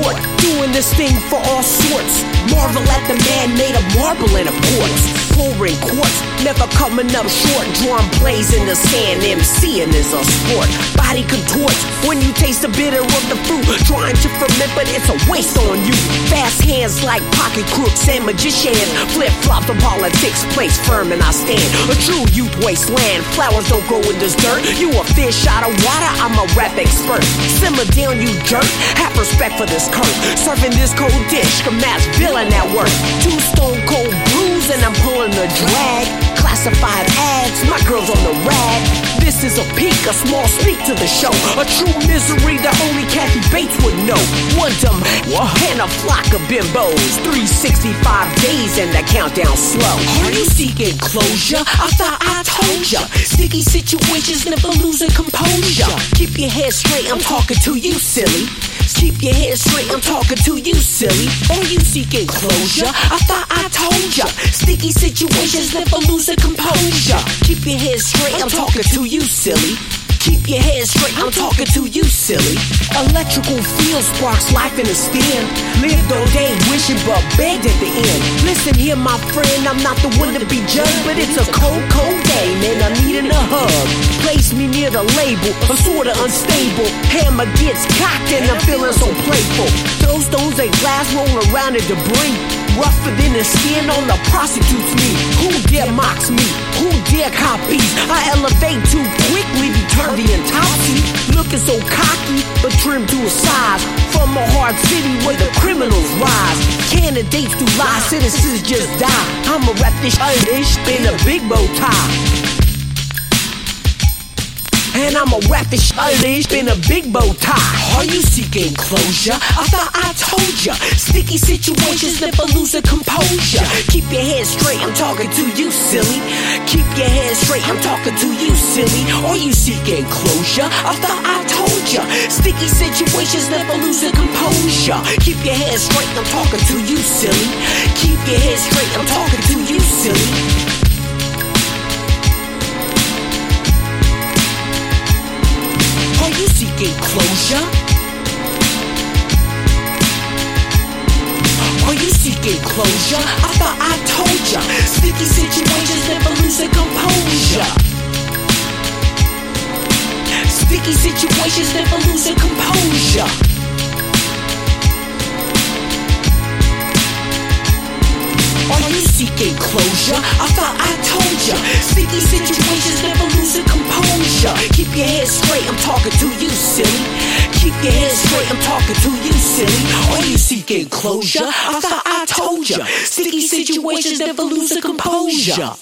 sport. Doing this thing for all sorts. Marvel at the man made of marble and of quartz. Pouring quartz, never coming up short. Drawing plays in the sand, MCing is a sport. Body contorts when you taste the bitter of the fruit. Trying to ferment, but it's a waste on you. Fast hands like pocket crooks and magicians. Flip flop the politics, place firm and I stand. A true youth wasteland. Flowers don't grow in this dirt. You a fish out of water, I'm a rap expert. Simmer down, you jerk. Have respect for this curse. Serving this cold dish, a mass villain at work. Two stone cold brews and I'm pulling the drag. Classified ads, my girl's on the rag. This is a peek, a small speak to the show. A true misery that only Kathy Bates would know. One dumb and a flock of bimbos. 365 days and the countdown slow. Are you seeking closure? I thought I told ya. Sticky situations never losing composure. Keep your head straight, I'm talking to you, silly. Keep your head straight, I'm talking to you, silly. Are you seeking closure? I thought I told ya. Sticky situations never lose losing composure. Keep your head straight, I'm talking to you, silly. Keep your head straight, I'm talking to you, silly. Electrical field sparks life in a stand. Lived all day wishing but begged at the end. Listen here, my friend, I'm not the one to be judged, but it's a cold, cold day, man. I'm. The label, I'm sorta unstable. Hammer gets cocked and I'm feeling so playful. Throw stones at glass, roll around in debris. Rougher than the skin on the prostitute's knee. Who dare mocks me? Who dare copies? I elevate too quickly, be turvy and topsy. Looking so cocky, but trimmed to a size. From a hard city where the criminals rise. Candidates do lie, citizens just die. I'ma rap this shit in a big bow tie. And I'ma wrap this shit in a big bow tie. Are you seeking closure? I thought I told ya. Sticky situations never lose a composure. Keep your head straight, I'm talking to you, silly. Keep your head straight, I'm talking to you, silly. Are you seeking closure? I thought I told ya. Sticky situations never lose a composure. Keep your head straight, I'm talking to you, silly. Keep your head straight, I'm talking to you, silly. Seeking closure? Are you seeking closure? I thought I told ya. Sticky situations never lose a composure. Sticky situations never lose a composure. Are you seeking closure? I thought I told ya. Sticky situations never lose a composure. Keep your head straight, I'm talking to you, silly. Keep your head straight, I'm talking to you, silly. Are you seeking closure? I thought I told ya. Sticky situations never lose a composure.